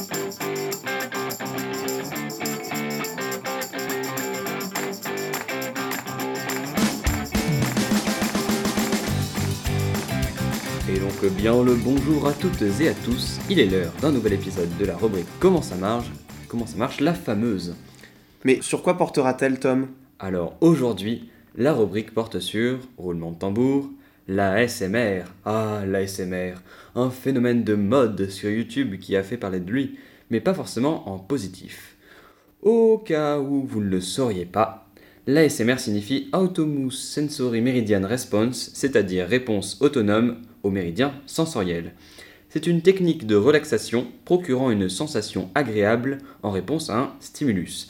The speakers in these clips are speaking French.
Et donc bien le bonjour à toutes et à tous, il est l'heure d'un nouvel épisode de la rubrique Comment ça marche? Comment ça marche la fameuse? Mais sur quoi portera-t-elle, Tom? Alors aujourd'hui, la rubrique porte sur, roulement de tambour, la SMR. Ah, la SMR, un phénomène de mode sur YouTube qui a fait parler de lui, mais pas forcément en positif. Au cas où vous ne le sauriez pas, l'ASMR signifie Autonomous Sensory Meridian Response, c'est-à-dire réponse autonome au méridien sensoriel. C'est une technique de relaxation procurant une sensation agréable en réponse à un stimulus.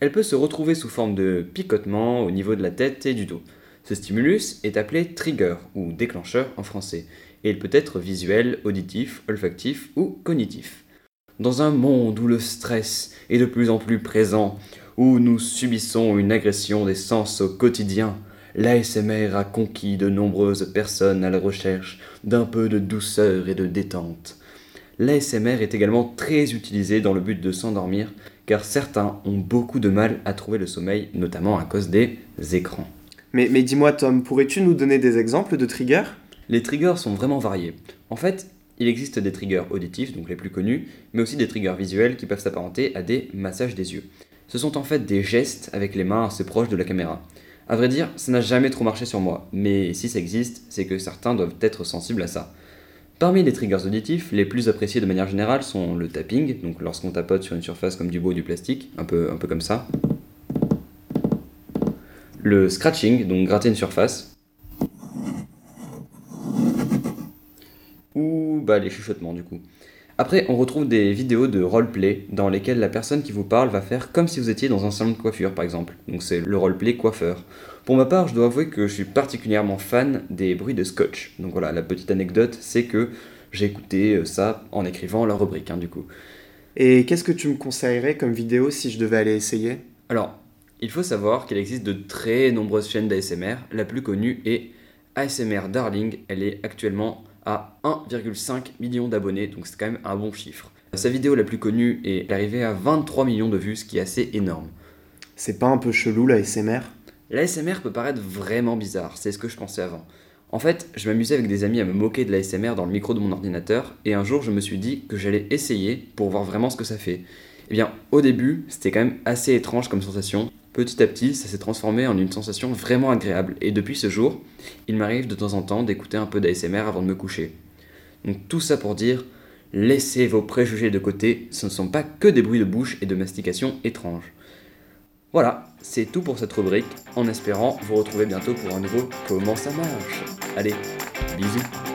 Elle peut se retrouver sous forme de picotement au niveau de la tête et du dos. Ce stimulus est appelé trigger ou déclencheur en français, et il peut être visuel, auditif, olfactif ou cognitif. Dans un monde où le stress est de plus en plus présent, où nous subissons une agression des sens au quotidien, l'ASMR a conquis de nombreuses personnes à la recherche d'un peu de douceur et de détente. L'ASMR est également très utilisé dans le but de s'endormir, car certains ont beaucoup de mal à trouver le sommeil, notamment à cause des écrans. Mais, dis-moi, Tom, pourrais-tu nous donner des exemples de triggers? Les triggers sont vraiment variés. En fait, il existe des triggers auditifs, donc les plus connus, mais aussi des triggers visuels qui peuvent s'apparenter à des massages des yeux. Ce sont en fait des gestes avec les mains assez proches de la caméra. À vrai dire, ça n'a jamais trop marché sur moi, mais si ça existe, c'est que certains doivent être sensibles à ça. Parmi les triggers auditifs, les plus appréciés de manière générale sont le tapping, donc lorsqu'on tapote sur une surface comme du bois ou du plastique, un peu comme ça. Le scratching, donc gratter une surface. Ou bah, les chuchotements du coup. Après, on retrouve des vidéos de roleplay dans lesquelles la personne qui vous parle va faire comme si vous étiez dans un salon de coiffure par exemple. Donc c'est le roleplay coiffeur. Pour ma part, je dois avouer que je suis particulièrement fan des bruits de scotch. Donc voilà, la petite anecdote, c'est que j'ai écouté euh, ça en écrivant la rubrique hein, du coup. Et qu'est-ce que tu me conseillerais comme vidéo si je devais aller essayer? Alors, il faut savoir qu'il existe de très nombreuses chaînes d'ASMR. La plus connue est ASMR Darling. Elle est actuellement à 1,5 million d'abonnés, donc c'est quand même un bon chiffre. Sa vidéo la plus connue est arrivée à 23 millions de vues, ce qui est assez énorme. C'est pas un peu chelou la SMR La SMR peut paraître vraiment bizarre, c'est ce que je pensais avant. En fait, je m'amusais avec des amis à me moquer de la SMR dans le micro de mon ordinateur, et un jour je me suis dit que j'allais essayer pour voir vraiment ce que ça fait. Eh bien, au début, c'était quand même assez étrange comme sensation. Petit à petit, ça s'est transformé en une sensation vraiment agréable, et depuis ce jour, il m'arrive de temps en temps d'écouter un peu d'ASMR avant de me coucher. Donc tout ça pour dire, laissez vos préjugés de côté, ce ne sont pas que des bruits de bouche et de mastication étranges. Voilà, c'est tout pour cette rubrique, en espérant vous retrouver bientôt pour un nouveau Comment ça marche? Allez, bisous